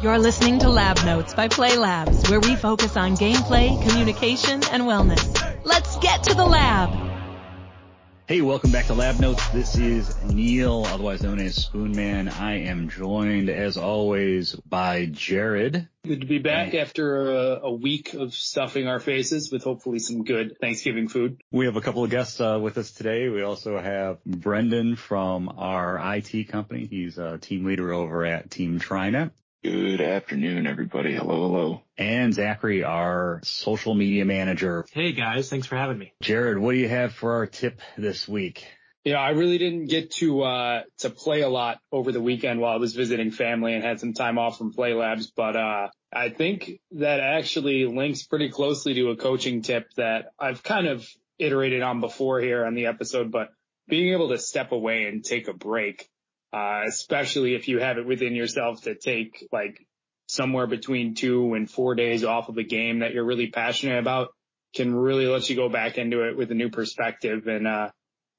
You're listening to Lab Notes by Play Labs, where we focus on gameplay, communication, and wellness. Let's get to the lab. Hey, welcome back to Lab Notes. This is Neil, otherwise known as Spoonman. I am joined, as always, by Jarod. Good to be back after a, a, week of stuffing our faces with hopefully some good Thanksgiving food. We have a couple of guests uh, with us today. We also have Brendan from our IT company. He's a team leader over at Team Trinet. Good afternoon, everybody. Hello, hello. And Zachary, our social media manager. Hey guys, thanks for having me. Jarod, what do you have for our tip this week? Yeah, I really didn't get to uh to play a lot over the weekend while I was visiting family and had some time off from Play Labs, but uh I think that actually links pretty closely to a coaching tip that I've kind of iterated on before here on the episode, but being able to step away and take a break uh, especially if you have it within yourself to take like somewhere between two and four days off of a game that you're really passionate about can really let you go back into it with a new perspective. And, uh,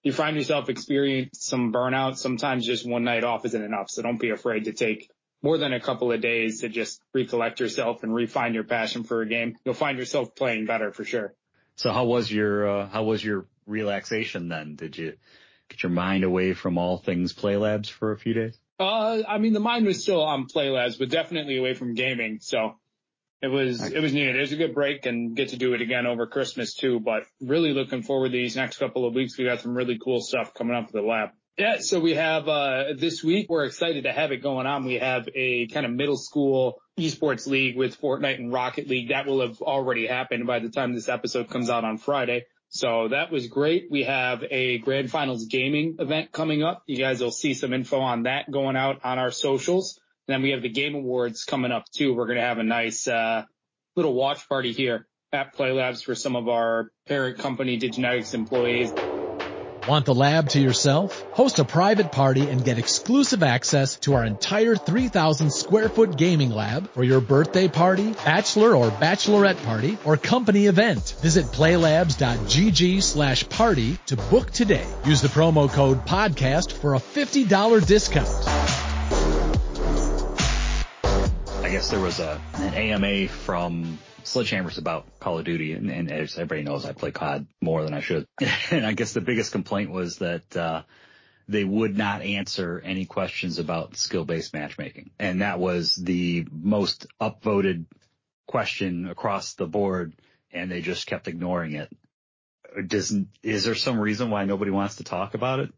you find yourself experience some burnout. Sometimes just one night off isn't enough. So don't be afraid to take more than a couple of days to just recollect yourself and refine your passion for a game. You'll find yourself playing better for sure. So how was your, uh, how was your relaxation then? Did you, get your mind away from all things Play Labs for a few days? Uh, I mean, the mind was still on Play Labs, but definitely away from gaming. So it was, it was needed. It was a good break and get to do it again over Christmas too, but really looking forward to these next couple of weeks. We got some really cool stuff coming up for the lab. Yeah, so we have uh this week we're excited to have it going on. We have a kind of middle school esports league with Fortnite and Rocket League that will have already happened by the time this episode comes out on Friday. So that was great. We have a grand finals gaming event coming up. You guys will see some info on that going out on our socials. Then we have the game awards coming up too. We're going to have a nice, uh, little watch party here at Play Labs for some of our parent company Digenetics employees. Want the lab to yourself? Host a private party and get exclusive access to our entire 3,000 square foot gaming lab for your birthday party, bachelor or bachelorette party, or company event. Visit playlabs.gg slash party to book today. Use the promo code podcast for a $50 discount. I guess there was a, an AMA from sledgehammers about Call of Duty, and, and, as everybody knows, I play COD more than I should. and I guess the biggest complaint was that uh, they would not answer any questions about skill-based matchmaking, and that was the most upvoted question across the board, and they just kept ignoring it. Does is there some reason why nobody wants to talk about it?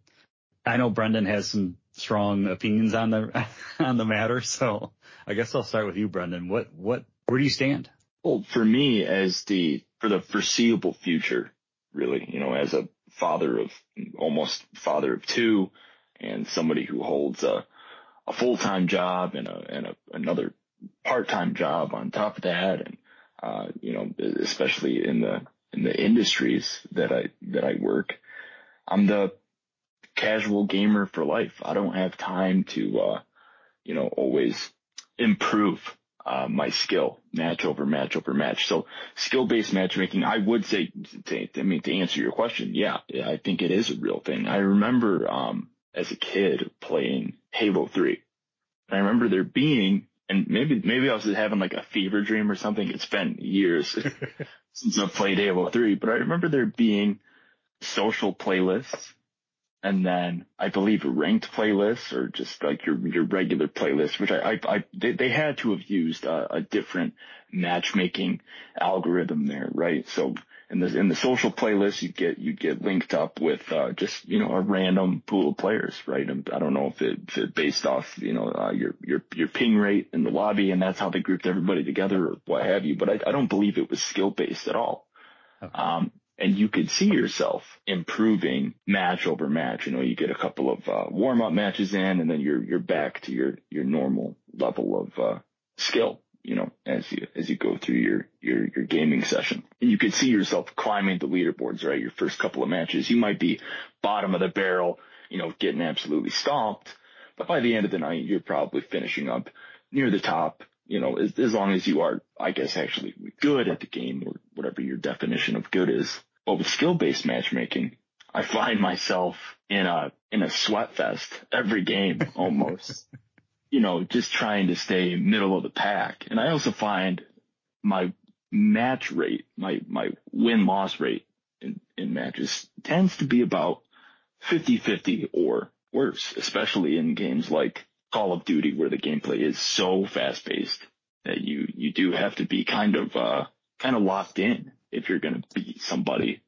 I know Brendan has some strong opinions on the on the matter, so I guess I'll start with you, Brendan. What what where do you stand? Well, for me, as the for the foreseeable future, really, you know, as a father of almost father of two, and somebody who holds a a full time job and a and a, another part time job on top of that, and uh, you know, especially in the in the industries that I that I work, I'm the casual gamer for life. I don't have time to, uh, you know, always improve uh, my skill match over match over match. So skill based matchmaking, I would say, to, I mean, to answer your question, yeah, I think it is a real thing. I remember, um, as a kid playing Halo 3. And I remember there being, and maybe, maybe I was having like a fever dream or something. It's been years since I've played Halo 3, but I remember there being social playlists and then I believe ranked playlists or just like your your regular playlist, which I, I, I they, they, had to have used a, a, different matchmaking algorithm there, right? So in the in the social playlist, you get you get linked up with uh, just you know a random pool of players, right? And I don't know if it, if it based off you know uh, your your your ping rate in the lobby, and that's how they grouped everybody together or what have you. But I, I don't believe it was skill based at all. Okay. Um, and you could see yourself improving match over match. You know, you get a couple of uh, warm up matches in, and then you're you're back to your your normal level of uh, skill. You know, as you as you go through your your your gaming session, and you could see yourself climbing the leaderboards. Right, your first couple of matches, you might be bottom of the barrel. You know, getting absolutely stomped, but by the end of the night, you're probably finishing up near the top you know, as, as long as you are, I guess, actually good at the game or whatever your definition of good is. But with skill-based matchmaking, I find myself in a, in a sweat fest every game almost. you know, just trying to stay middle of the pack. And I also find my match rate, my, my win loss rate in, in matches tends to be about 50-50 or worse, especially in games like Call of Duty where the gameplay is so fast paced that you, you do have to be kind of, uh, kind of locked in if you're going to beat somebody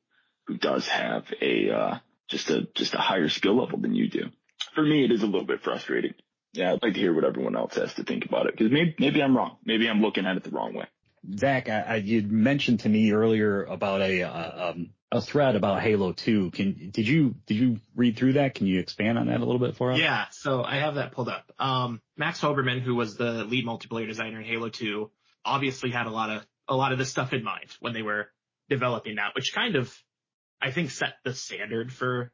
who does have a, uh, just a, just a higher skill level than you do. For me, it is a little bit frustrating. Yeah, I'd like to hear what everyone else has to think about it because maybe, maybe I'm wrong. Maybe I'm looking at it the wrong way. Zach, I, I, you mentioned to me earlier about a uh, um, a thread about Halo 2. Can did you did you read through that? Can you expand on that a little bit for us? Yeah, so I have that pulled up. Um, Max Hoberman, who was the lead multiplayer designer in Halo 2, obviously had a lot of a lot of this stuff in mind when they were developing that, which kind of I think set the standard for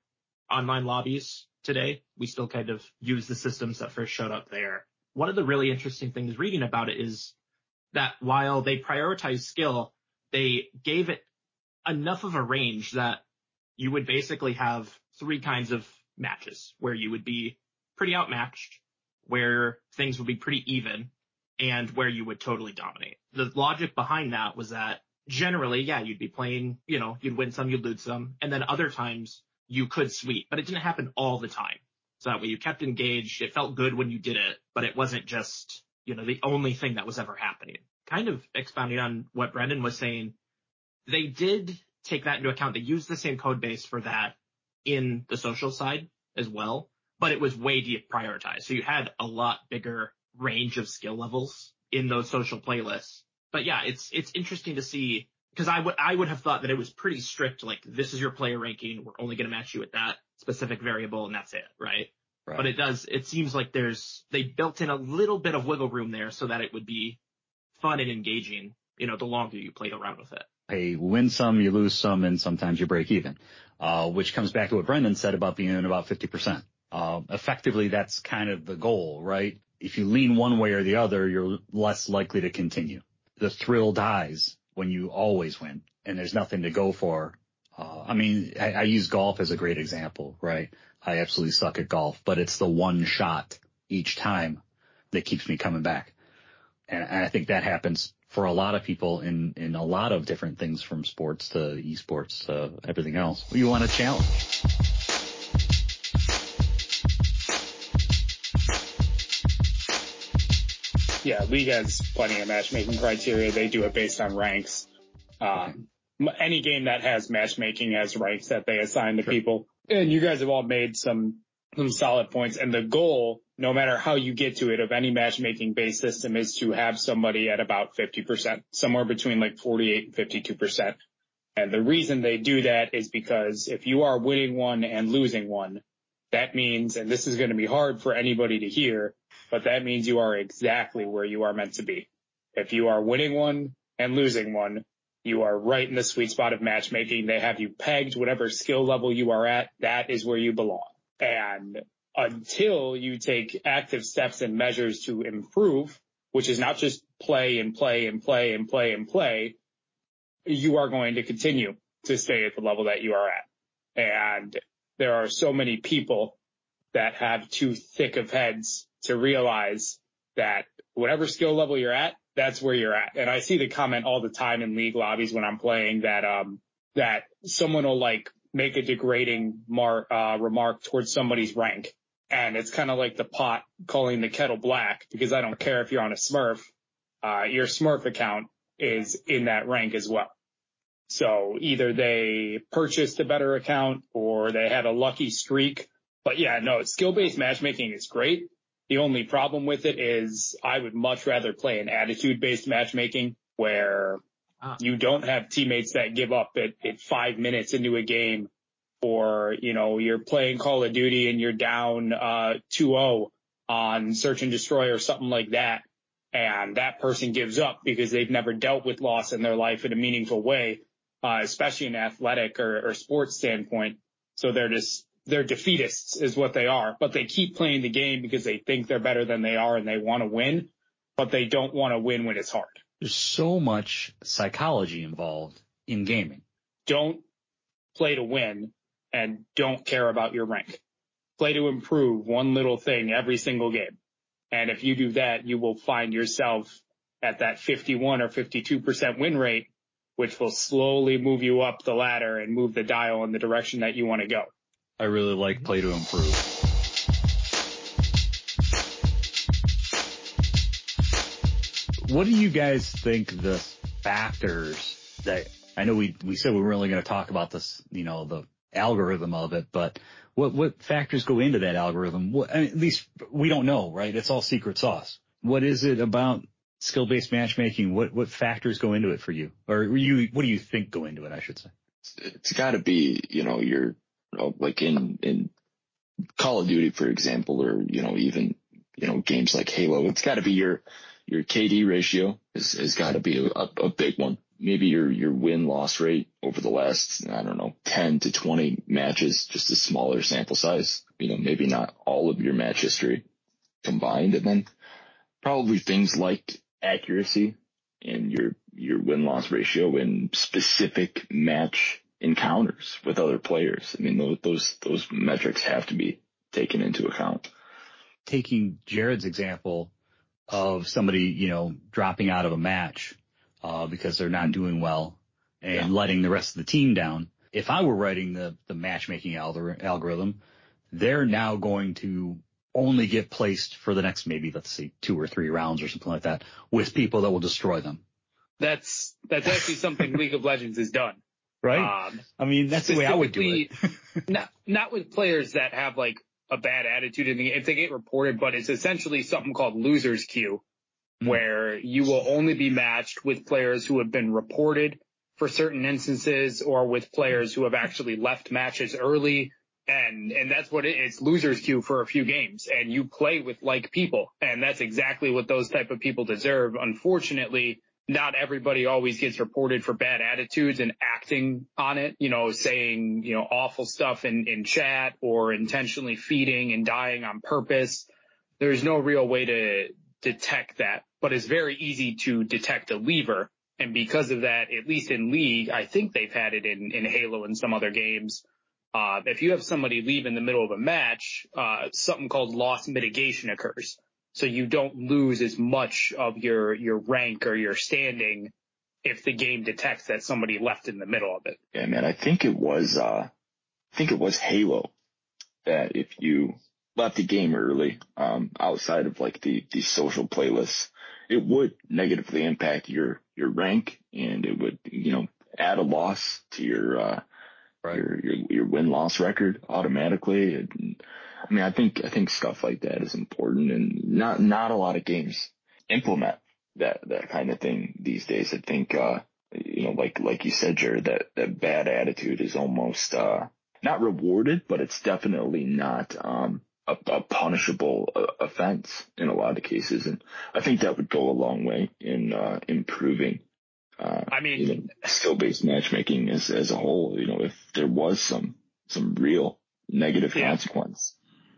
online lobbies today. We still kind of use the systems that first showed up there. One of the really interesting things reading about it is that while they prioritize skill, they gave it enough of a range that you would basically have three kinds of matches where you would be pretty outmatched, where things would be pretty even, and where you would totally dominate. The logic behind that was that generally, yeah, you'd be playing, you know, you'd win some, you'd lose some, and then other times you could sweep, but it didn't happen all the time. So that way you kept engaged. It felt good when you did it, but it wasn't just, you know, the only thing that was ever happening. Kind of expounding on what Brendan was saying, they did take that into account. They used the same code base for that in the social side as well, but it was way deprioritized. So you had a lot bigger range of skill levels in those social playlists. But yeah, it's, it's interesting to see because I would, I would have thought that it was pretty strict. Like this is your player ranking. We're only going to match you with that specific variable and that's it. Right? right. But it does, it seems like there's, they built in a little bit of wiggle room there so that it would be fun and engaging, you know, the longer you played around with it. Hey, win some, you lose some, and sometimes you break even. Uh, which comes back to what Brendan said about being in about 50%. Uh, effectively, that's kind of the goal, right? If you lean one way or the other, you're less likely to continue. The thrill dies when you always win and there's nothing to go for. Uh, I mean, I, use golf as a great example, right? I absolutely suck at golf, but it's the one shot each time that keeps me coming back. And I think that happens for a lot of people in, in a lot of different things from sports to esports to everything else. You want a challenge. Yeah, League has plenty of matchmaking criteria. They do it based on ranks. Um, okay. any game that has matchmaking has ranks that they assign to sure. people. And you guys have all made some, some solid points. And the goal no matter how you get to it of any matchmaking based system is to have somebody at about 50%, somewhere between like 48 and 52%. And the reason they do that is because if you are winning one and losing one, that means, and this is going to be hard for anybody to hear, but that means you are exactly where you are meant to be. If you are winning one and losing one, you are right in the sweet spot of matchmaking. They have you pegged whatever skill level you are at. That is where you belong. And until you take active steps and measures to improve, which is not just play and play and play and play and play, you are going to continue to stay at the level that you are at. And there are so many people that have too thick of heads to realize that whatever skill level you're at, that's where you're at. And I see the comment all the time in league lobbies when I'm playing that, um, that someone will like make a degrading mar- uh, remark towards somebody's rank and it's kind of like the pot calling the kettle black because I don't care if you're on a Smurf, uh, your Smurf account is in that rank as well. So either they purchased a better account or they had a lucky streak. But yeah, no, skill-based matchmaking is great. The only problem with it is I would much rather play an attitude-based matchmaking where ah. you don't have teammates that give up at, at five minutes into a game or, you know, you're playing Call of Duty and you're down, uh, 2-0 on search and destroy or something like that. And that person gives up because they've never dealt with loss in their life in a meaningful way, uh, especially in athletic or, or sports standpoint. So they're just, they're defeatists is what they are, but they keep playing the game because they think they're better than they are and they want to win, but they don't want to win when it's hard. There's so much psychology involved in gaming. Don't play to win and don't care about your rank. Play to improve one little thing every single game. And if you do that, you will find yourself at that 51 or 52% win rate, which will slowly move you up the ladder and move the dial in the direction that you want to go. I really like play to improve. What do you guys think the factors that I know we we said we were only going to talk about this, you know, the algorithm of it, but what what factors go into that algorithm? At least we don't know, right? It's all secret sauce. What is it about skill based matchmaking? What what factors go into it for you, or you what do you think go into it? I should say. It's got to be, you know, your like in in Call of Duty, for example, or you know even you know games like Halo. It's got to be your your KD ratio is has got to be a big one. Maybe your your win loss rate over the last I don't know ten to twenty matches, just a smaller sample size. You know, maybe not all of your match history combined, and then probably things like accuracy and your your win loss ratio in specific match encounters with other players. I mean, those, those metrics have to be taken into account. Taking Jarod's example of somebody, you know, dropping out of a match, uh, because they're not doing well and yeah. letting the rest of the team down. If I were writing the, the matchmaking algorithm, they're now going to only get placed for the next maybe let's say two or three rounds or something like that with people that will destroy them. That's that's actually something League of Legends has done right? Um, I mean, that's the way I would do it. not not with players that have like a bad attitude in the if they get reported, but it's essentially something called losers queue. Hmm. where you will only be matched with players who have been reported for certain instances or with players who have actually left matches early. And, and that's what it is losers queue for a few games and you play with like people. And that's exactly what those type of people deserve. Unfortunately, not everybody always gets reported for bad attitudes and acting on it, you know, saying, you know, awful stuff in, in chat or intentionally feeding and dying on purpose. There's no real way to detect that, but it's very easy to detect a lever. And because of that, at least in league, I think they've had it in, in Halo and some other games. Uh, if you have somebody leave in the middle of a match, uh, something called loss mitigation occurs so you don't lose as much of your your rank or your standing if the game detects that somebody left in the middle of it. Yeah, man, I think it was uh I think it was Halo that if you left the game early, um, outside of like the the social playlists, it would negatively impact your your rank and it would, you know, add a loss to your uh right. your your your win loss record automatically. And, I mean, I think, I think stuff like that is important and not, not a lot of games implement that, that kind of thing these days. I think, uh, you know, like, like you said, Jarod, that, that bad attitude is almost, uh, not rewarded, but it's definitely not, um, a, a punishable uh, offense in a lot of cases. And I think that would go a long way in, uh, improving, uh, I mean, skill based matchmaking as, as a whole, you know, if there was some, some real negative yeah. consequence.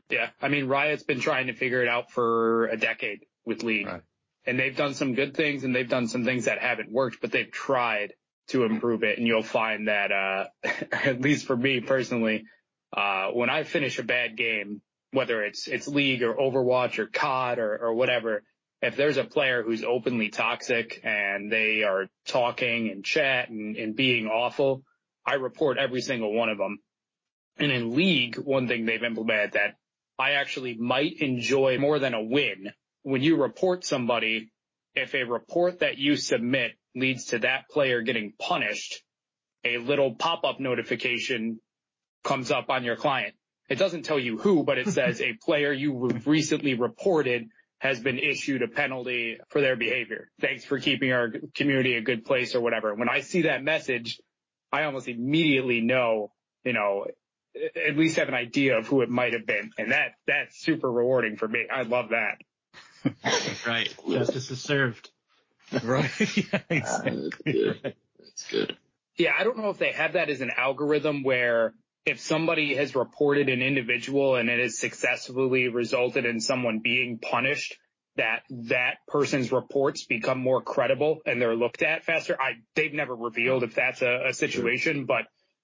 Yeah. I mean, Riot's been trying to figure it out for a decade with League. Right. And they've done some good things and they've done some things that haven't worked, but they've tried to improve it. And you'll find that, uh, at least for me personally, uh, when I finish a bad game, whether it's, it's League or Overwatch or COD or, or whatever, if there's a player who's openly toxic and they are talking and chat and, and being awful, I report every single one of them. And in League, one thing they've implemented that I actually might enjoy more than a win. When you report somebody, if a report that you submit leads to that player getting punished, a little pop-up notification comes up on your client. It doesn't tell you who, but it says a player you recently reported has been issued a penalty for their behavior. Thanks for keeping our community a good place or whatever. When I see that message, I almost immediately know, you know, at least have an idea of who it might have been. And that, that's super rewarding for me. I love that. right. Justice is served. Right. yeah, exactly. Uh, that's good. That's good. Yeah. I don't know if they have that as an algorithm where if somebody has reported an individual and it has successfully resulted in someone being punished, that that person's reports become more credible and they're looked at faster. I, they've never revealed if that's a, a situation, but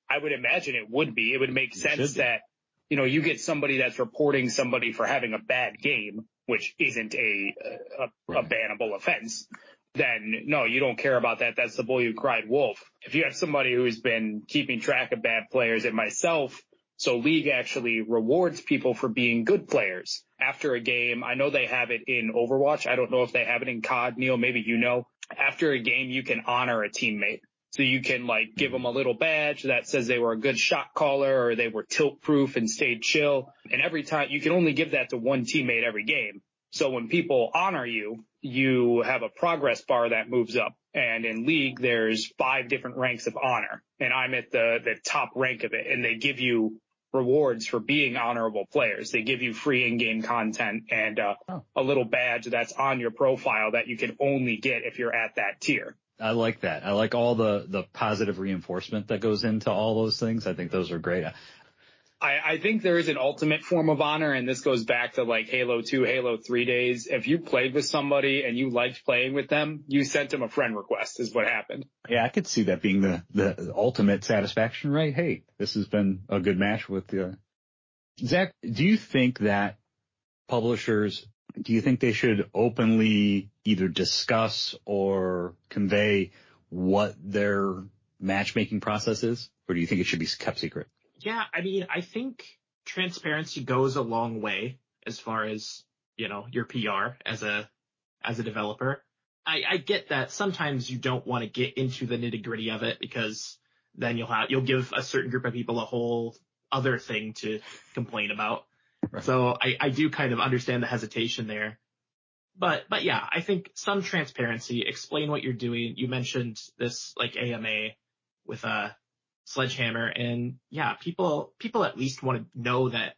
I would imagine it would be. It would make sense that, you know, you get somebody that's reporting somebody for having a bad game which isn't a, a, right. a bannable offense, then no, you don't care about that. That's the boy who cried wolf. If you have somebody who's been keeping track of bad players and myself, so league actually rewards people for being good players after a game. I know they have it in Overwatch. I don't know if they have it in COD. Neil, maybe you know. After a game, you can honor a teammate. So you can like give them a little badge that says they were a good shot caller or they were tilt proof and stayed chill. And every time you can only give that to one teammate every game. So when people honor you, you have a progress bar that moves up. And in league, there's five different ranks of honor and I'm at the, the top rank of it and they give you rewards for being honorable players. They give you free in-game content and uh, oh. a little badge that's on your profile that you can only get if you're at that tier. I like that. I like all the the positive reinforcement that goes into all those things. I think those are great. I, I think there is an ultimate form of honor, and this goes back to like Halo 2, Halo 3 days. If you played with somebody and you liked playing with them, you sent them a friend request is what happened. Yeah, I could see that being the, the ultimate satisfaction, right? Hey, this has been a good match with. Uh, Zach, do you think that publishers, do you think they should openly either discuss or convey what their matchmaking process is? Or do you think it should be kept secret? Yeah, I mean, I think transparency goes a long way as far as, you know, your PR as a, as a developer. I, I get that sometimes you don't want to get into the nitty gritty of it because then you'll have, you'll give a certain group of people a whole other thing to complain about. Right. So I, I do kind of understand the hesitation there. But, but yeah, I think some transparency, explain what you're doing. You mentioned this like AMA with, uh, Sledgehammer. And yeah, people, people at least want to know that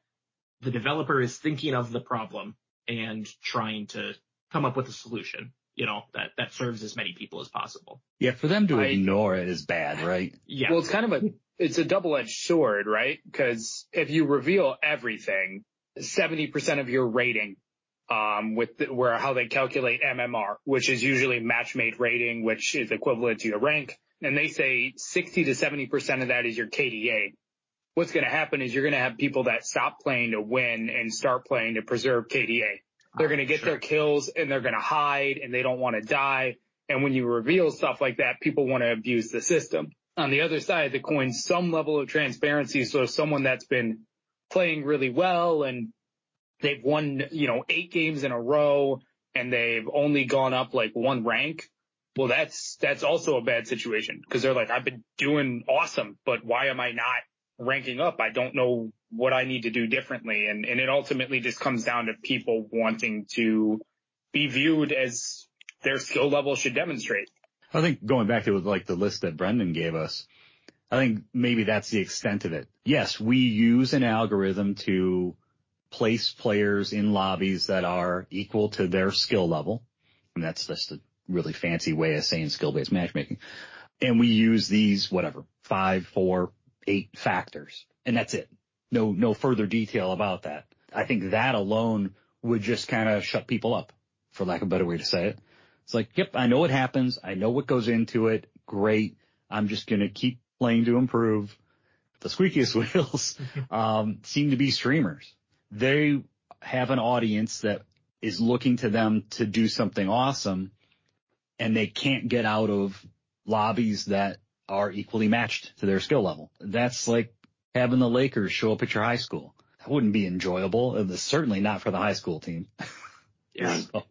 the developer is thinking of the problem and trying to come up with a solution, you know, that, that serves as many people as possible. Yeah. For them to I, ignore it is bad, right? Yeah. Well, it's kind of a, it's a double-edged sword, right? Because if you reveal everything, 70% of your rating um, with the, where how they calculate MMR, which is usually match made rating, which is equivalent to your rank and they say 60 to 70% of that is your KDA. What's going to happen is you're going to have people that stop playing to win and start playing to preserve KDA. They're going to get sure. their kills and they're going to hide and they don't want to die. And when you reveal stuff like that, people want to abuse the system. On the other side of the coin, some level of transparency. So someone that's been playing really well and they've won, you know, eight games in a row and they've only gone up like one rank well, that's, that's also a bad situation because they're like, I've been doing awesome, but why am I not ranking up? I don't know what I need to do differently. And, and it ultimately just comes down to people wanting to be viewed as their skill level should demonstrate. I think going back to like the list that Brendan gave us, I think maybe that's the extent of it. Yes, we use an algorithm to place players in lobbies that are equal to their skill level. And that's a really fancy way of saying skill-based matchmaking. And we use these, whatever, five, four, eight factors. And that's it. No, no further detail about that. I think that alone would just kind of shut people up, for lack of a better way to say it. It's like, yep, I know what happens. I know what goes into it. Great. I'm just going to keep playing to improve. The squeakiest wheels, um, seem to be streamers. They have an audience that is looking to them to do something awesome and they can't get out of lobbies that are equally matched to their skill level. That's like having the Lakers show up at your high school. That wouldn't be enjoyable. Certainly not for the high school team. Yeah. so,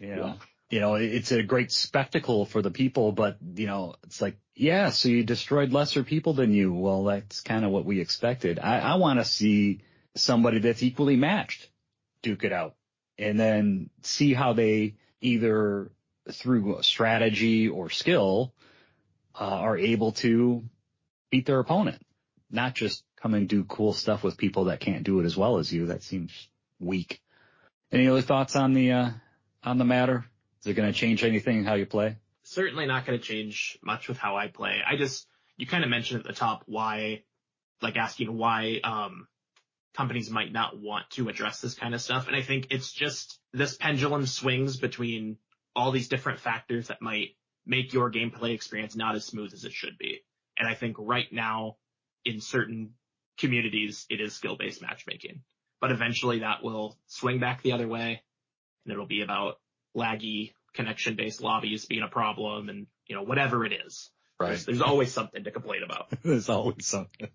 you know, you know, it's a great spectacle for the people, but you know, it's like, yeah, so you destroyed lesser people than you. Well, that's kind of what we expected. I, I want to see somebody that's equally matched duke it out and then see how they either through strategy or skill, uh, are able to beat their opponent, not just come and do cool stuff with people that can't do it as well as you. That seems weak. Any other thoughts on the, uh, on the matter? Is it going to change anything how you play? Certainly not going to change much with how I play. I just, you kind of mentioned at the top why, like asking why, um, companies might not want to address this kind of stuff. And I think it's just this pendulum swings between all these different factors that might make your gameplay experience not as smooth as it should be. And I think right now in certain communities, it is skill based matchmaking, but eventually that will swing back the other way. and it'll be about laggy connection based lobbies being a problem and, you know, whatever it is. Right. There's, there's always something to complain about. There's always something.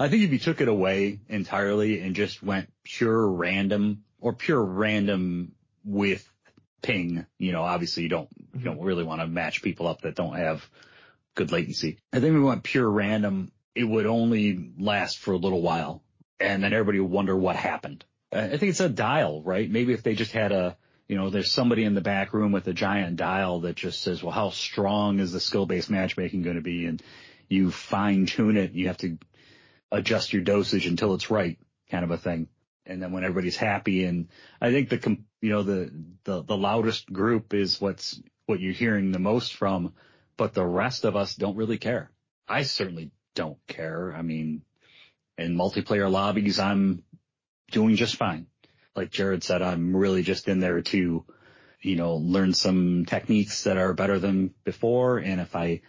I think if you took it away entirely and just went pure random or pure random with ping, you know, obviously you don't, you don't mm-hmm. really want to match people up that don't have good latency. I think we went pure random. It would only last for a little while and then everybody would wonder what happened. I think it's a dial, right? Maybe if they just had a, you know, there's somebody in the back room with a giant dial that just says, well, how strong is the skill based matchmaking going to be? And you fine tune it. You have to adjust your dosage until it's right kind of a thing. And then when everybody's happy and I think the, you know, the, the, the loudest group is what's, what you're hearing the most from, but the rest of us don't really care. I certainly don't care. I mean, in multiplayer lobbies, I'm doing just fine like Jarod said, I'm really just in there to, you know, learn some techniques that are better than before. And if I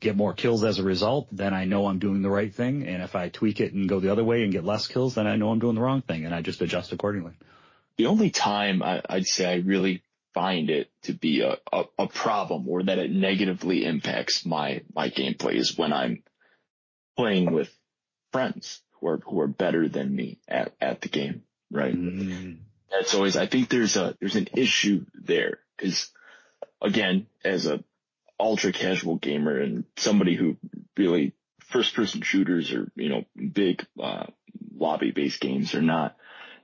get more kills as a result, then I know I'm doing the right thing. And if I tweak it and go the other way and get less kills, then I know I'm doing the wrong thing and I just adjust accordingly. The only time I, would say I really find it to be a, a, a, problem or that it negatively impacts my, my gameplay is when I'm playing with friends who are, who are better than me at, at the game right? Mm-hmm. That's always, I think there's a, there's an issue there because again, as a ultra casual gamer and somebody who really first person shooters or, you know, big, uh, lobby based games are not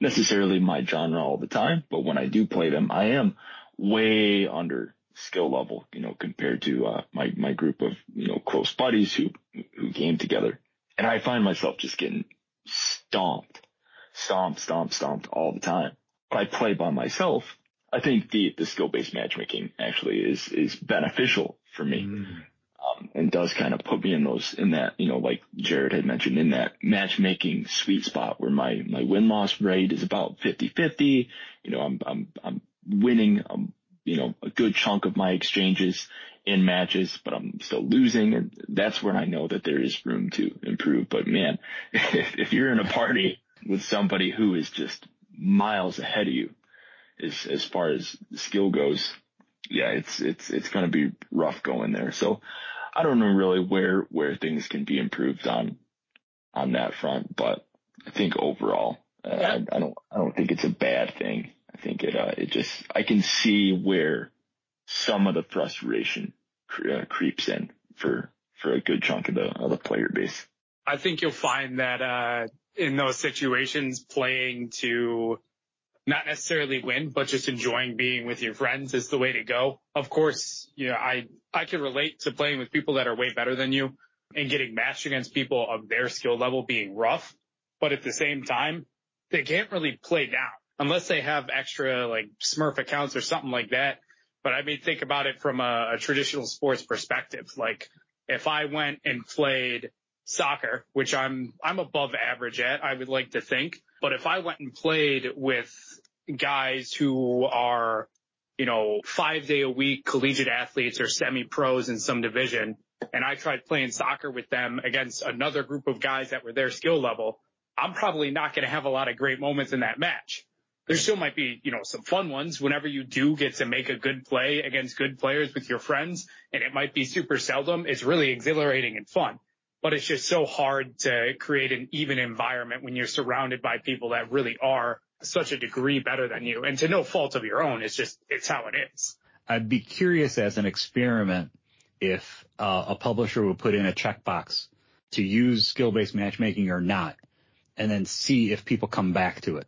necessarily my genre all the time, but when I do play them, I am way under skill level, you know, compared to, uh, my, my group of, you know, close buddies who, who game together. And I find myself just getting stomped stomped, stomped, stomped all the time. When I play by myself, I think the, the skill based matchmaking actually is, is beneficial for me. Mm. Um, and does kind of put me in those, in that, you know, like Jarod had mentioned in that matchmaking sweet spot where my, my win loss rate is about 50 50. You know, I'm, I'm, I'm winning, um, you know, a good chunk of my exchanges in matches, but I'm still losing. And that's where I know that there is room to improve. But man, if, if you're in a party with somebody who is just miles ahead of you as, as far as skill goes. Yeah, it's, it's, it's going to be rough going there. So I don't know really where, where things can be improved on, on that front, but I think overall, uh, I, I, don't, I don't think it's a bad thing. I think it, uh, it just, I can see where some of the frustration cre- uh, creeps in for, for a good chunk of the, of the player base. I think you'll find that, uh, in those situations playing to not necessarily win, but just enjoying being with your friends is the way to go. Of course, you know, I, I can relate to playing with people that are way better than you and getting matched against people of their skill level being rough. But at the same time, they can't really play down unless they have extra like Smurf accounts or something like that. But I mean, think about it from a, a traditional sports perspective. Like if I went and played soccer, which I'm, I'm above average at, I would like to think. But if I went and played with guys who are, you know, five day a week collegiate athletes or semi pros in some division, and I tried playing soccer with them against another group of guys that were their skill level, I'm probably not going to have a lot of great moments in that match. There still might be, you know, some fun ones whenever you do get to make a good play against good players with your friends, and it might be super seldom. It's really exhilarating and fun but it's just so hard to create an even environment when you're surrounded by people that really are such a degree better than you and to no fault of your own. It's just, it's how it is. I'd be curious as an experiment if uh, a publisher would put in a checkbox to use skill-based matchmaking or not, and then see if people come back to it.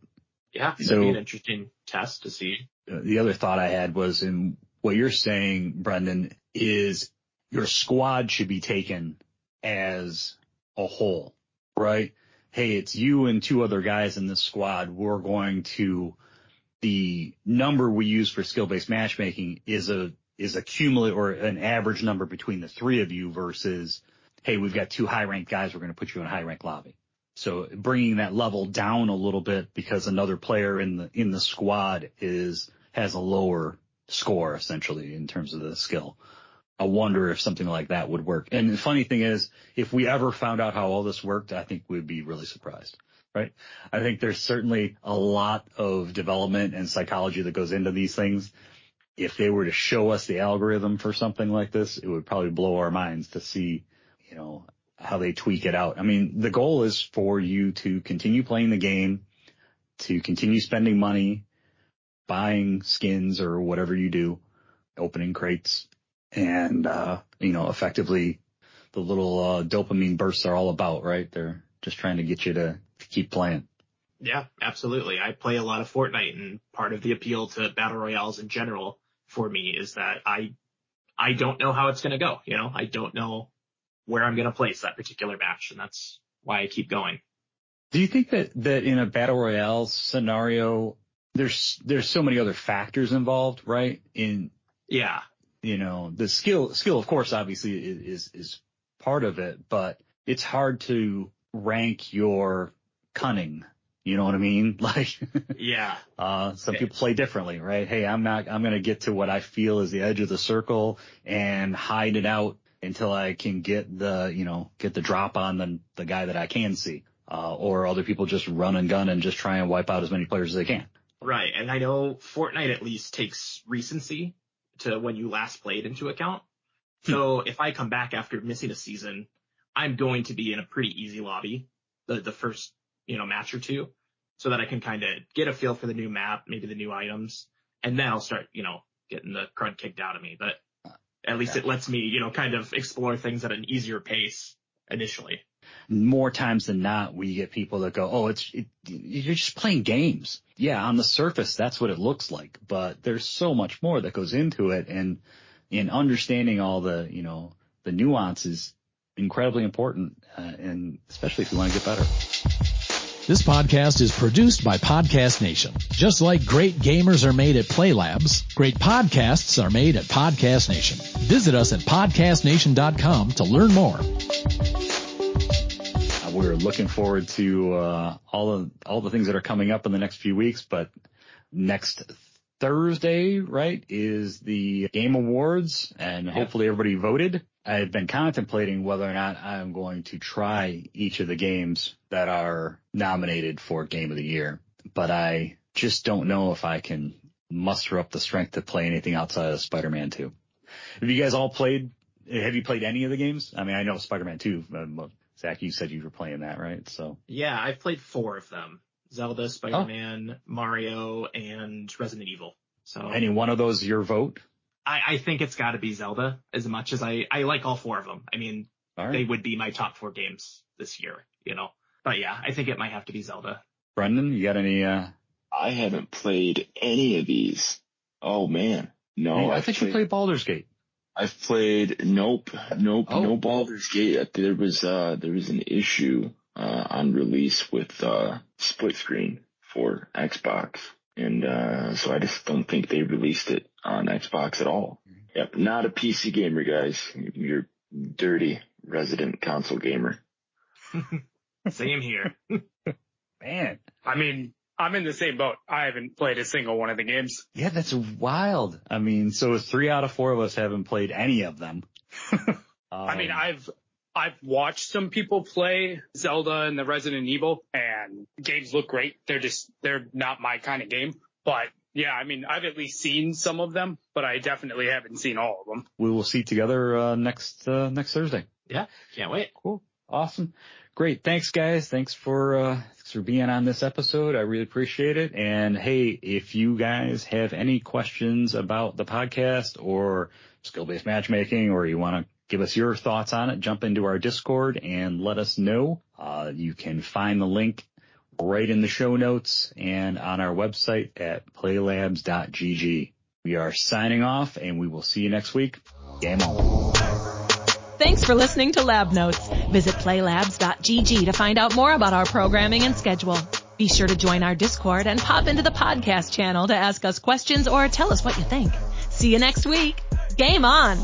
Yeah, So that'd so, be an interesting test to see. Uh, the other thought I had was in what you're saying, Brendan, is your squad should be taken as a whole, right? Hey, it's you and two other guys in this squad. We're going to, the number we use for skill-based matchmaking is a, is a cumulative or an average number between the three of you versus, hey, we've got two high ranked guys. We're going to put you in a high ranked lobby. So bringing that level down a little bit because another player in the, in the squad is, has a lower score essentially in terms of the skill. I wonder if something like that would work. And the funny thing is, if we ever found out how all this worked, I think we'd be really surprised. right? I think there's certainly a lot of development and psychology that goes into these things. If they were to show us the algorithm for something like this, it would probably blow our minds to see, you know, how they tweak it out. I mean, the goal is for you to continue playing the game, to continue spending money, buying skins or whatever you do, opening crates, and, uh, you know, effectively the little, uh, dopamine bursts are all about, right? They're just trying to get you to, to keep playing. Yeah, absolutely. I play a lot of Fortnite and part of the appeal to battle royales in general for me is that I, I don't know how it's going to go. You know, I don't know where I'm going to place that particular match. And that's why I keep going. Do you think that, that in a battle royale scenario, there's, there's so many other factors involved, right? In, yeah, you know, the skill, skill, of course, obviously is, is part of it, but it's hard to rank your cunning. You know what I mean? Like, yeah, uh, some people play differently, right? Hey, I'm not, I'm going to get to what I feel is the edge of the circle and hide it out until I can get the, you know, get the drop on the, the guy that I can see. Uh, or other people just run and gun and just try and wipe out as many players as they can. Right. And I know Fortnite at least takes recency to when you last played into account. Hmm. So if I come back after missing a season, I'm going to be in a pretty easy lobby the, the first, you know, match or two so that I can kind of get a feel for the new map, maybe the new items, and then I'll start, you know, getting the crud kicked out of me. But at least yeah. it lets me, you know, kind of explore things at an easier pace initially. More times than not, we get people that go, "Oh, it's it, you're just playing games." Yeah, on the surface, that's what it looks like, but there's so much more that goes into it, and in understanding all the, you know, the nuances, incredibly important, uh, and especially if you want to get better. This podcast is produced by Podcast Nation. Just like great gamers are made at Playlabs, great podcasts are made at Podcast Nation. Visit us at podcastnation.com to learn more. We're looking forward to uh, all the all the things that are coming up in the next few weeks, but next Thursday, right, is the Game Awards, and hopefully everybody voted. I've been contemplating whether or not I'm going to try each of the games that are nominated for Game of the Year, but I just don't know if I can muster up the strength to play anything outside of Spider-Man 2. Have you guys all played, have you played any of the games? I mean, I know Spider-Man 2, uh, Zach, you said you were playing that, right? So. Yeah, I've played four of them. Zelda, Spider-Man, oh. Mario, and Resident Evil. So. Any one of those your vote? I, I think it's got to be Zelda as much as I, I like all four of them. I mean, right. they would be my top four games this year, you know. But yeah, I think it might have to be Zelda. Brendan, you got any? uh I haven't played any of these. Oh man, no. Hey, I think you played Baldur's Gate. I've played nope, nope, oh. no Baldur's Gate. There was uh there was an issue uh on release with uh split screen for Xbox. And uh, so I just don't think they released it on Xbox at all. Yep, not a PC gamer, guys. You're dirty resident console gamer. Same here. Man, I mean, I'm in the same boat. I haven't played a single one of the games. Yeah, that's wild. I mean, so three out of four of us haven't played any of them. um, I mean, I've I've watched some people play Zelda and the Resident Evil and games look great. They're just, they're not my kind of game. But yeah, I mean, I've at least seen some of them, but I definitely haven't seen all of them. We will see together, uh, next, uh, next Thursday. Yeah. Can't wait. Cool. Awesome. Great. Thanks guys. Thanks for, uh, thanks for being on this episode. I really appreciate it. And hey, if you guys have any questions about the podcast or skill-based matchmaking or you want to give us your thoughts on it. Jump into our Discord and let us know. Uh, you can find the link right in the show notes and on our website at playlabs.gg. We are signing off and we will see you next week. Game on. Thanks for listening to Lab Notes. Visit playlabs.gg to find out more about our programming and schedule. Be sure to join our Discord and pop into the podcast channel to ask us questions or tell us what you think. See you next week. Game on!